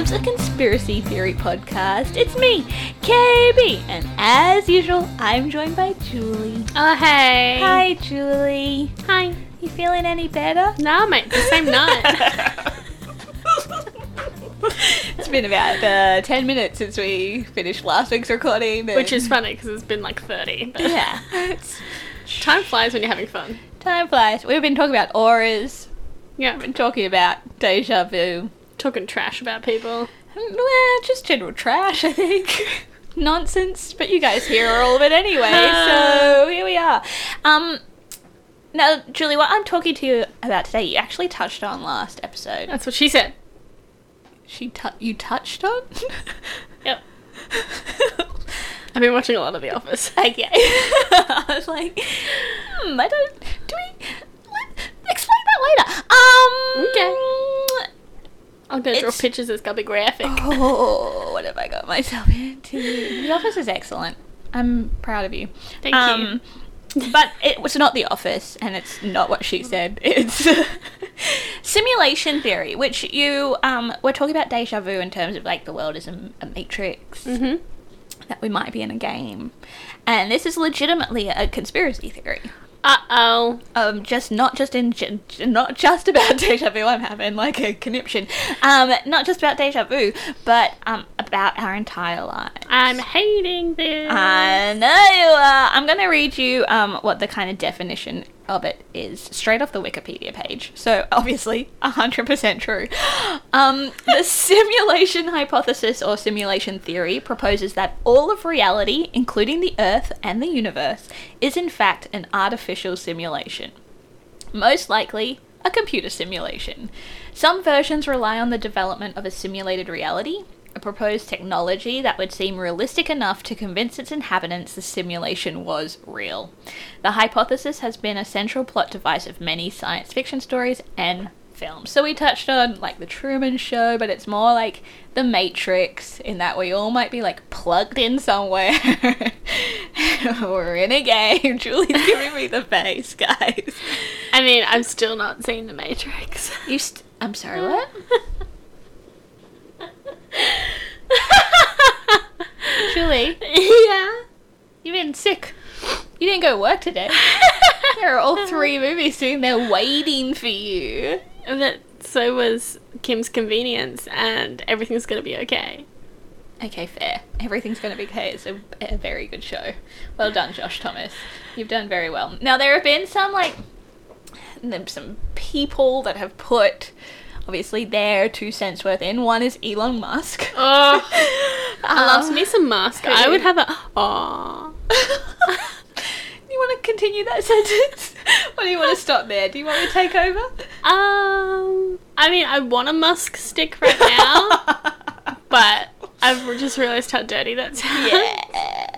Olive's a conspiracy theory podcast. It's me, KB, and as usual, I'm joined by Julie. Oh, hey. Hi, Julie. Hi. You feeling any better? Nah, mate, the same night. It's been about uh, 10 minutes since we finished last week's recording. and- Which is funny because it's been like 30. But Yeah. It's, time flies when you're having fun. time flies. We've been talking about auras, Yeah. We've been talking about deja vu. Talking trash about people. Well, just general trash, I think. Nonsense, but you guys hear all of it anyway, so here we are. Um, now, Julie, what I'm talking to you about today, you actually touched on last episode. That's what she said. She tu- you touched on? Yep. I've been watching a lot of The Office. okay. I was like, hmm, I don't. Do we. Let, explain that later. Um. Okay. I'm gonna draw pictures It's gonna be graphic. Oh, what have I got myself into? The Office is excellent. I'm proud of you. Thank Um, but it was not The Office, and it's not what she said. It's simulation theory, which you um, we're talking about deja vu in terms of like the world is a, a matrix. Mm-hmm. that we might be in a game, and this is legitimately a conspiracy theory. Uh oh. Um, just not just in not just about deja vu. I'm having like a conniption. Um, not just about deja vu, but um about our entire lives. I'm hating this. I know you are. I'm going to read you um, what the kind of definition of it is straight off the Wikipedia page. So, obviously, 100% true. Um, the simulation hypothesis or simulation theory proposes that all of reality, including the Earth and the universe, is in fact an artificial simulation most likely a computer simulation. Some versions rely on the development of a simulated reality, proposed technology that would seem realistic enough to convince its inhabitants the simulation was real. The hypothesis has been a central plot device of many science fiction stories and films. So we touched on like the Truman Show, but it's more like the Matrix in that we all might be like plugged in somewhere. We're in a game. Julie's giving me the face, guys. I mean, I've still not seen The Matrix. You st- I'm sorry, what? Julie, yeah. you've been sick. You didn't go to work today. there are all three movies sitting there waiting for you. But so was Kim's Convenience, and everything's gonna be okay. Okay, fair. Everything's going to be okay. It's a, a very good show. Well done, Josh Thomas. You've done very well. Now, there have been some, like, some people that have put, obviously, their two cents worth in. One is Elon Musk. Oh, I love me some Musk. I would have a. Oh. you want to continue that sentence? or do you want to stop there? Do you want me to take over? Um. I mean, I want a Musk stick right now, but I've just realized how dirty that sounds. yeah.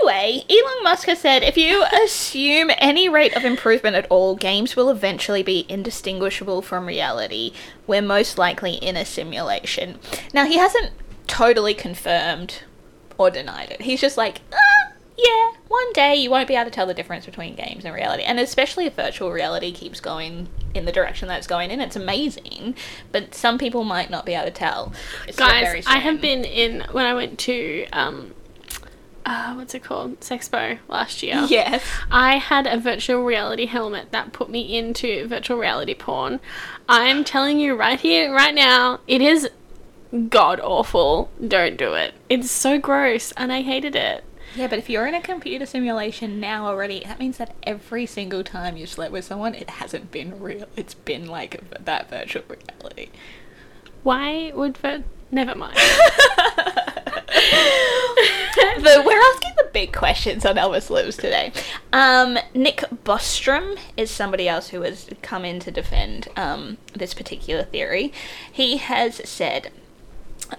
Anyway, Elon Musk has said if you assume any rate of improvement at all, games will eventually be indistinguishable from reality. We're most likely in a simulation. Now, he hasn't totally confirmed or denied it. He's just like, ah, yeah, one day you won't be able to tell the difference between games and reality. And especially if virtual reality keeps going in the direction that it's going in, it's amazing. But some people might not be able to tell. It's Guys, I have been in when I went to um, uh, what's it called, Sexpo last year. Yes. I had a virtual reality helmet that put me into virtual reality porn. I'm telling you right here, right now, it is god awful. Don't do it. It's so gross, and I hated it. Yeah, but if you're in a computer simulation now already, that means that every single time you slept with someone, it hasn't been real. It's been like that virtual reality. Why would vir- Never mind. the, we're asking the big questions on Elvis Lives today. Um, Nick Bostrom is somebody else who has come in to defend um, this particular theory. He has said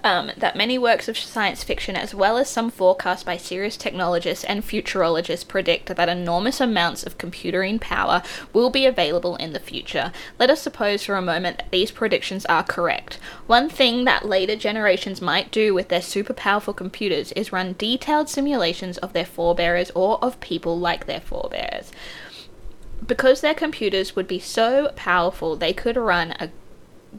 um, that many works of science fiction, as well as some forecasts by serious technologists and futurologists, predict that enormous amounts of computing power will be available in the future. Let us suppose for a moment that these predictions are correct. One thing that later generations might do with their super powerful computers is run detailed simulations of their forebears or of people like their forebears because their computers would be so powerful they could run a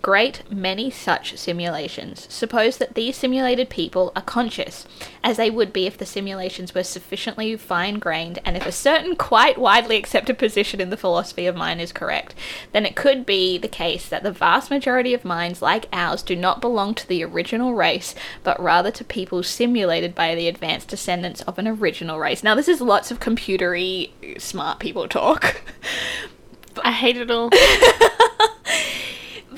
great many such simulations. Suppose that these simulated people are conscious, as they would be if the simulations were sufficiently fine grained, and if a certain quite widely accepted position in the philosophy of mind is correct, then it could be the case that the vast majority of minds like ours do not belong to the original race, but rather to people simulated by the advanced descendants of an original race. Now, this is lots of computery smart people talk. I hate it all.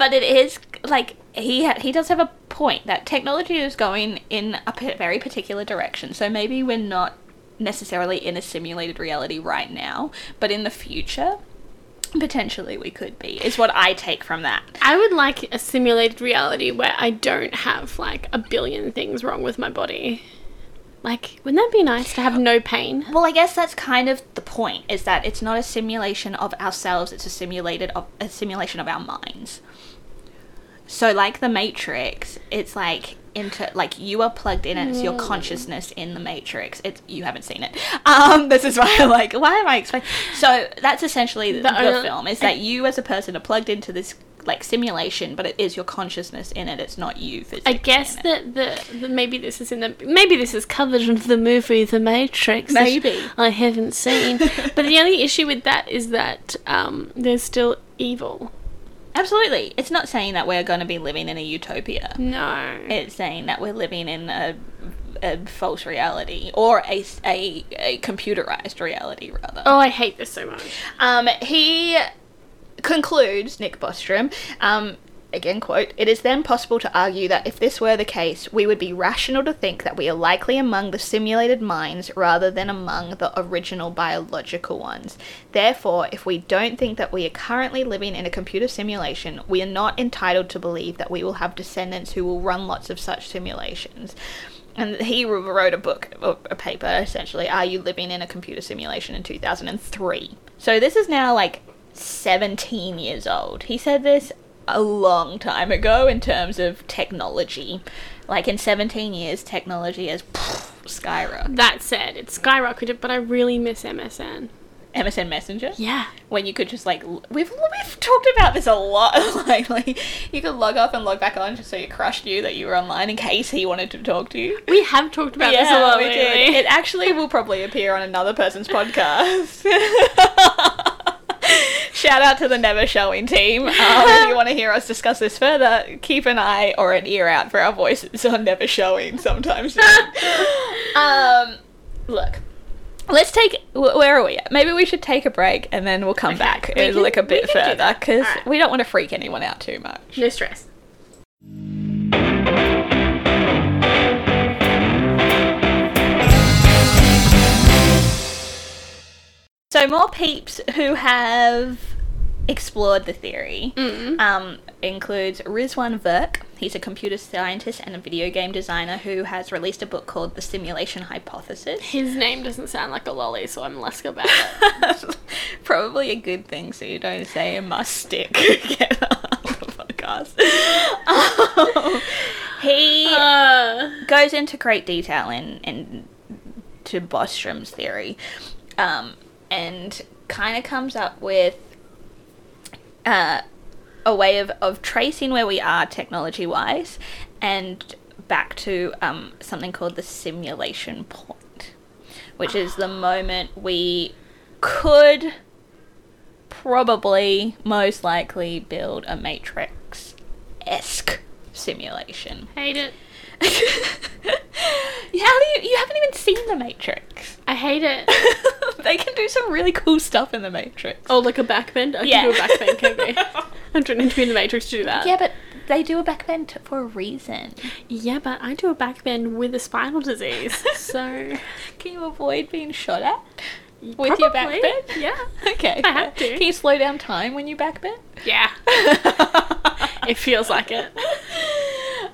but it is like he ha- he does have a point that technology is going in a p- very particular direction. So maybe we're not necessarily in a simulated reality right now, but in the future, potentially we could be. Is what I take from that. I would like a simulated reality where I don't have like a billion things wrong with my body. Like, wouldn't that be nice to have no pain? Well, I guess that's kind of the point. Is that it's not a simulation of ourselves; it's a simulated of a simulation of our minds. So, like the Matrix, it's like into like you are plugged in, and it's your consciousness in the Matrix. It's you haven't seen it. Um, this is why I'm like, why am I explaining? So that's essentially the, the film. Is that you as a person are plugged into this like simulation, but it is your consciousness in it. It's not you physically. I guess that the, the maybe this is in the maybe this is covered in the movie The Matrix. Maybe. I haven't seen. but the only issue with that is that um, there's still evil. Absolutely, it's not saying that we're going to be living in a utopia. No. It's saying that we're living in a, a false reality or a a computerized reality, rather. oh, I hate this so much. Um, he concludes, Nick Bostrom, um, again, quote, it is then possible to argue that if this were the case, we would be rational to think that we are likely among the simulated minds rather than among the original biological ones. Therefore, if we don't think that we are currently living in a computer simulation, we are not entitled to believe that we will have descendants who will run lots of such simulations. And he wrote a book, or a paper, essentially, Are You Living in a Computer Simulation in 2003. So this is now like 17 years old. He said this a long time ago in terms of technology. Like in 17 years, technology has skyrocketed. That said, it's skyrocketed, but I really miss MSN. MSN Messenger? Yeah. When you could just like, l- we've, we've talked about this a lot lately. You could log off and log back on just so your crush knew that you were online in case he wanted to talk to you. We have talked about this a lot we lately. did. It actually will probably appear on another person's podcast. Shout out to the Never Showing team. Um, if you want to hear us discuss this further, keep an eye or an ear out for our voices on Never Showing sometimes. um, look. Let's take. Where are we at? Maybe we should take a break and then we'll come Okay, back we and can- look a bit further because Alright. we don't want to freak anyone out too much. no stress. So more peeps who have explored the theory Mm. um, includes Rizwan Virk. He's a computer scientist and a video game designer who has released a book called The Simulation Hypothesis. His name doesn't sound like a lolly, so I'm less about it. Probably a good thing so you don't say it Musk stick. Get podcast. Um, he Uh, goes into great detail in, in to Bostrom's theory, um, and kind of comes up with uh, a way of, of tracing where we are technology wise, and back to um, something called the simulation point, which is the moment we could probably most likely build a matrix esque simulation. hate it. How do you? You haven't even seen the Matrix. I hate it. they can do some really cool stuff in the Matrix. Oh, like a backbend? I Yeah. can do a backbend, can't we? I don't need to be in the Matrix to do that. Yeah, but they do a backbend for a reason. Yeah, but I do a backbend with a spinal disease, so Can you avoid being shot at with your Probably, backbend? Yeah. Okay. I have to. Can you slow down time when you backbend? Yeah. it feels like it.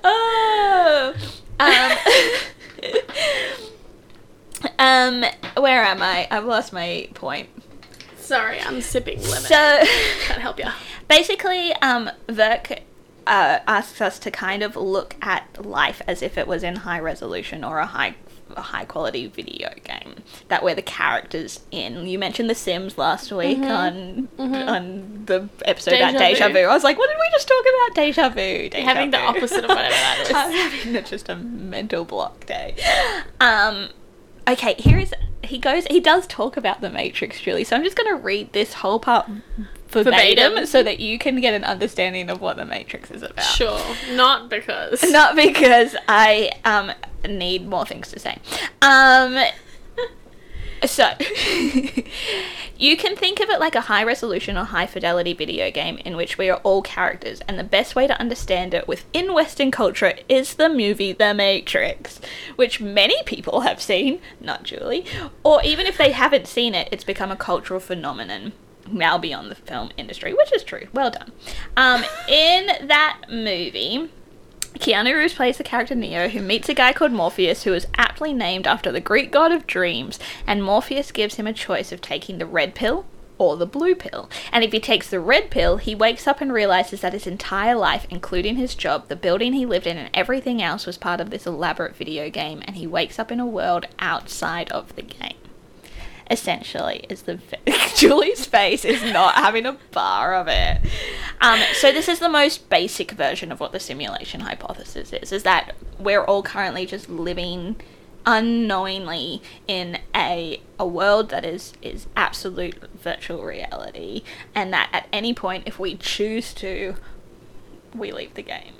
Oh. Um. um. Where am I? I've lost my point. Sorry, I'm sipping lemon. So. Can't help ya. basically, um, Virk uh, asks us to kind of look at life as if it was in high resolution or a high a high quality video game that we're the characters in. You mentioned The Sims last week on on the episode about Mm-hmm. Deja Deja vu. Vu. I was like, what did we just talk about? Deja Vu. Deja Having the opposite of whatever that is. I'm having just a mental block day. Um, okay, here is he goes. He does talk about the Matrix, Julie. So I'm just going to read this whole part verbatim, Verbatim. so that you can get an understanding of what the Matrix is about. Sure, not because. Not because I um need more things to say. Um so you can think of it like a high resolution or high fidelity video game in which we are all characters and the best way to understand it within western culture is the movie The Matrix, which many people have seen, not Julie, or even if they haven't seen it, it's become a cultural phenomenon now beyond the film industry, which is true. Well done. Um, in that movie, Keanu Reeves plays the character Neo, who meets a guy called Morpheus, who is aptly named after the Greek god of dreams, and Morpheus gives him a choice of taking the red pill or the blue pill. And if he takes the red pill, he wakes up and realizes that his entire life, including his job, the building he lived in, and everything else was part of this elaborate video game, and he wakes up in a world outside of the game essentially is the Julie's face is not having a bar of it. Um, so this is the most basic version of what the simulation hypothesis is: is that we're all currently just living unknowingly in a a world that is is absolute virtual reality, and that at any point, if we choose to, we leave the game.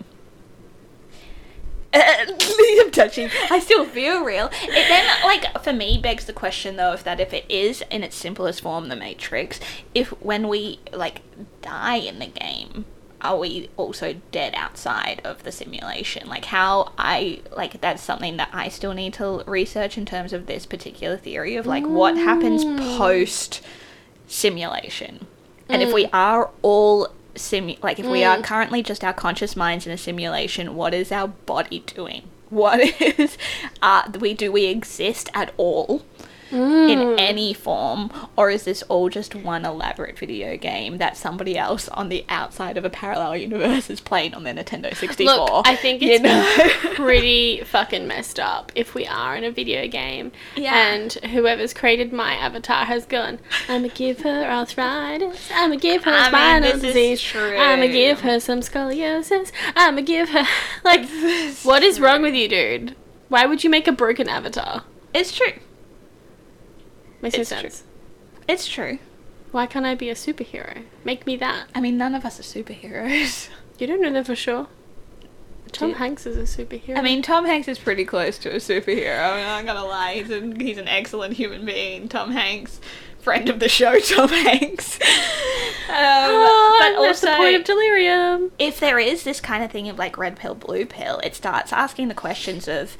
I'm touching. I still feel real. It then, like, for me, begs the question though, if that if it is in its simplest form, the Matrix, if when we like die in the game, are we also dead outside of the simulation? Like, how I like that's something that I still need to research in terms of this particular theory of like what happens mm. post simulation, and if we mm. are all sim like if we are currently just our conscious minds in a simulation what is our body doing? What is uh we do we exist at all in mm. any form or is this all just one elaborate video game that somebody else on the outside of a parallel universe is playing on their Nintendo 64 Look, I think You it's know? pretty fucking messed up if we are in a video game Yeah. and whoever's created my avatar has gone, I'ma give her arthritis, I'ma give her I mean, spinal is disease, true. I'ma give her some scoliosis, I'ma give her. Like, what is wrong with you, dude? Why would you make a broken avatar? it's true Makes true. sense. it's true Why can't I be a superhero? Make me that. I mean none of us are superheroes You don't know that for sure. Tom Hanks is a superhero. I mean, Tom Hanks is pretty close to a superhero. I mean, I'm not gonna lie, he's, a, he's an excellent human being. Tom Hanks, friend of the show, Tom Hanks. Um, Oh, but also, the point of delirium. if there is this kind of thing of like red pill, blue pill, it starts asking the questions of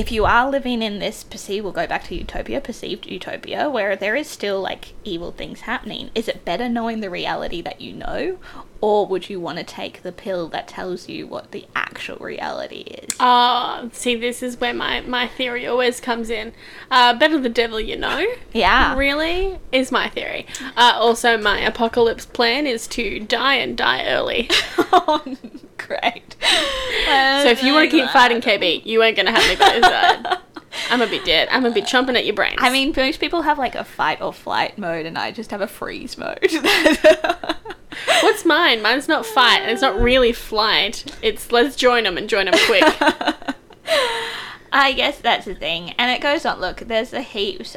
if you are living in this perceived, we'll go back to utopia, perceived utopia, where there is still like evil things happening. Is it better knowing the reality that you know, or would you want to take the pill that tells you what the actual reality is? Oh, see, this is where my, my theory always comes in. Uh, better the devil you know. Yeah. Really? Is my theory. Uh, also, my apocalypse plan is to die and die early. oh, great. so if you want to keep fighting KB, you ain't gonna have me by your side. I'm gonna be dead. I'm gonna be chomping at your brains. I mean, most people have like a fight or flight mode, and I just have a freeze mode. what's mine? Mine's not fight. and It's not really flight. It's let's join them and join them quick. I guess that's the thing. And it goes on. Look, there's a heaps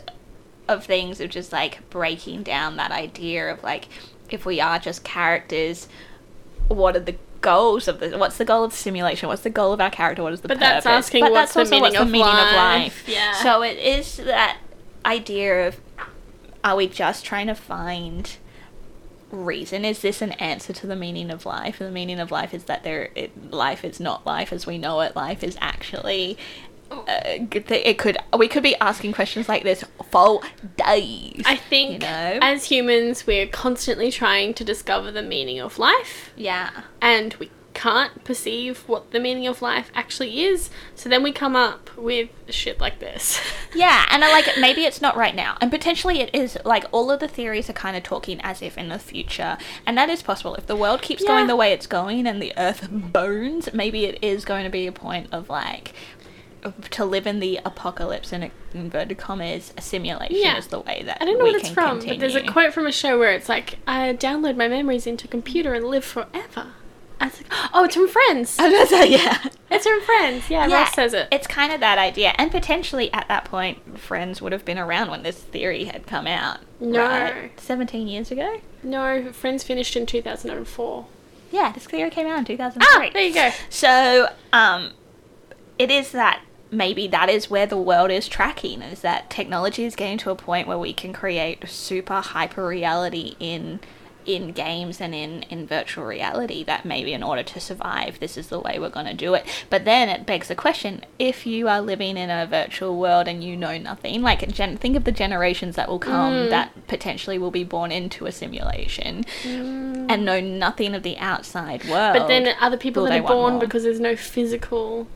of things of just like breaking down that idea of like if we are just characters, what are the goals of the what's the goal of the simulation? What's the goal of our character? What is the But purpose? that's asking but what's that's the meaning of life. life. Yeah. So it is that idea of are we just trying to find reason is this an answer to the meaning of life? The meaning of life is that there it, life is not life as we know it. Life is actually uh, it could we could be asking questions like this for days I think you know? as humans, we're constantly trying to discover the meaning of life, yeah. And we can't perceive what the meaning of life actually is. So then we come up with shit like this. yeah and I like maybe it's not right now and potentially it is like all of the theories are kind of talking as if in the future and that is possible if the world keeps Yeah. going the way it's going and the earth burns maybe it is going to be a point of like to live in the apocalypse in inverted commas a simulation Yeah. is the way that I don't know what it's from, continue. but there's a quote from a show where it's like, I download my memories into a computer and live forever. I was like, oh, it's from Friends. I was gonna yeah. It's from Friends. Yeah, Yeah, Ross says it. It's kind of that idea, and potentially at that point, Friends would have been around when this theory had come out. No. right? seventeen years ago. No, Friends finished in 2004. Yeah, this theory came out in two thousand three. Ah, there you go. So, um, it is that maybe that is where the world is tracking is that technology is getting to a point where we can create super hyper reality in in games and in in virtual reality that maybe in order to survive this is the way we're going to do it. But then it begs the question if you are living in a virtual world and you know nothing like gen- think of the generations that will come mm. that potentially will be born into a simulation mm. and know nothing of the outside world But then other people that are born more? because there's no physical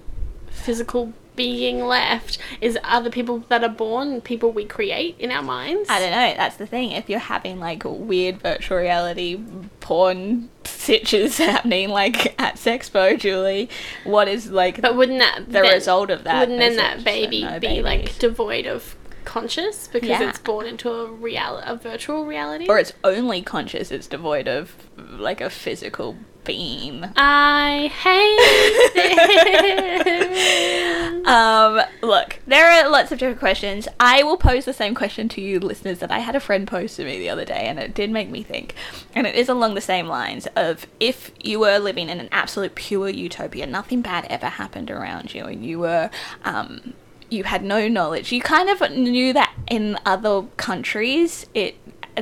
physical being left is other people that are born people we create in our minds. I don't know. That's the thing. If you're having like weird virtual reality porn stitches happening like at Sexpo, Julie, what is like But wouldn't that the then- result of that? Wouldn't then that that baby no be like devoid of conscious because Yeah. it's born into a real a virtual reality? or it's only conscious? It's devoid of like a physical being. I hate this. Um, look, there are lots of different questions. I will pose the same question to you, listeners, that I had a friend pose to me the other day, and it did make me think. And it is along the same lines of if you were living in an absolute pure utopia, nothing bad ever happened around you, and you were, um, you had no knowledge. You kind of knew that in other countries, it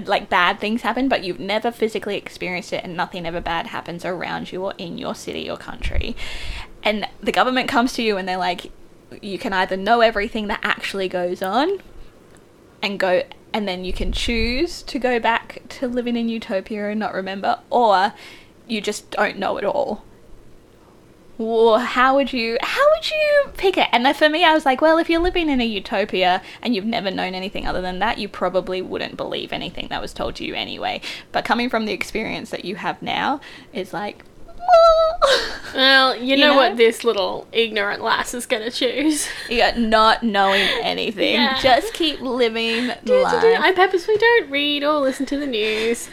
like bad things happen, but you've never physically experienced it, and nothing ever bad happens around you or in your city or country. And the government comes to you and they're like, you can either know everything that actually goes on and go and then you can choose to go back to living in utopia and not remember or you just don't know it all well, how would you how would you pick it? And for me, I was like, well, if you're living in a utopia and you've never known anything other than that, you probably wouldn't believe anything that was told to you anyway. But coming from the experience that you have now, is like, well, well, you, You know, know? what this little ignorant lass is gonna choose. you got not knowing anything. Yeah. Just keep living I life. purposely don't read or listen to the news.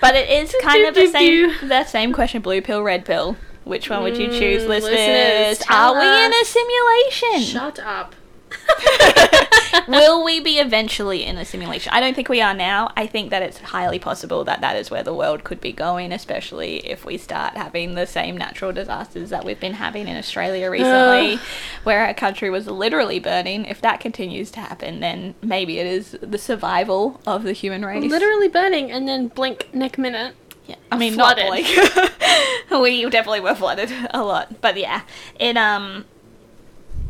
But it is kind of the same the same question: blue pill, red pill. Which one would you choose, Mm, listeners? listeners, Are we in a simulation? Shut up. Will we be eventually in a simulation? I don't think we are now. I think that it's highly possible that that is where the world could be going, especially if we start having the same natural disasters that we've been having in Australia recently, where our country was literally burning. If that continues to happen, then maybe it is the survival of the human race. Literally burning and then blink neck minute. Yeah. I mean, Flooded. not like we definitely were flooded a lot, but yeah, it um,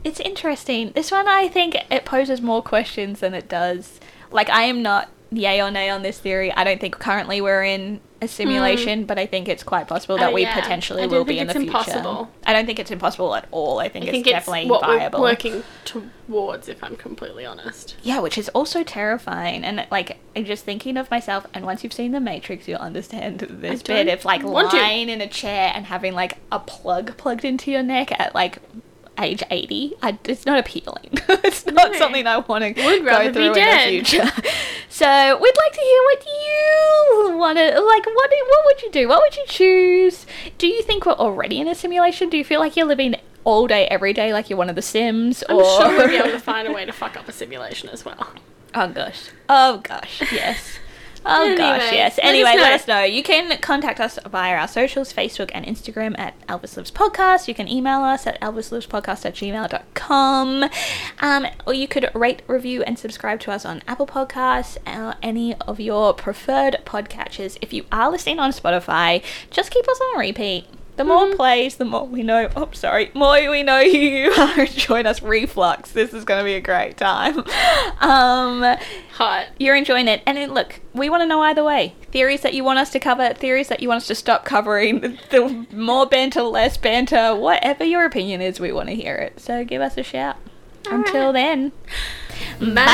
it's interesting. This one, I think, it poses more questions than it does. Like, I am not yay or nay on this theory. I don't think currently we're in a simulation, but I think it's quite possible that Uh, we yeah. potentially will be in the future. impossible. I don't think it's impossible at all. I think, I it's think it's definitely what viable. we're working towards, if I'm completely honest. Yeah, which is also terrifying. And like, I'm just thinking of myself. And once you've seen The Matrix, you'll understand this bit. It's like want to. lying in a chair and having like a plug plugged into your neck at like age 80. I, it's not appealing. it's not No. something I want to Would go through in dead. the future. so we'd like to hear what you want to like. What what would you do? What would you choose? Do you think we're already in a simulation? Do you feel like you're living all day, every day, like you're one of the Sims? I'm or sure we'll be able to find a way to fuck up a simulation as well. Oh gosh. Oh gosh. Yes. Oh gosh, Anyway, yes. let us Anyway, let us know. You can contact us via our socials, Facebook and Instagram at Elvis Lives Podcast. You can email us at elvislivespodcast at gmail.com. Um, or you could rate, review, and subscribe to us on Apple Podcasts or any of your preferred podcatchers. If you are listening on Spotify, just keep us on repeat. The more plays, the more we know. Oh, sorry. More we know you are enjoying us. Reflux. This is going to be a great time. Um, Hot. you're enjoying it. And then, look, we want to know either way. Theories that you want us to cover, theories that you want us to stop covering, the, the more banter, less banter, whatever your opinion is, we want to hear it. So give us a shout. Until then, Bye.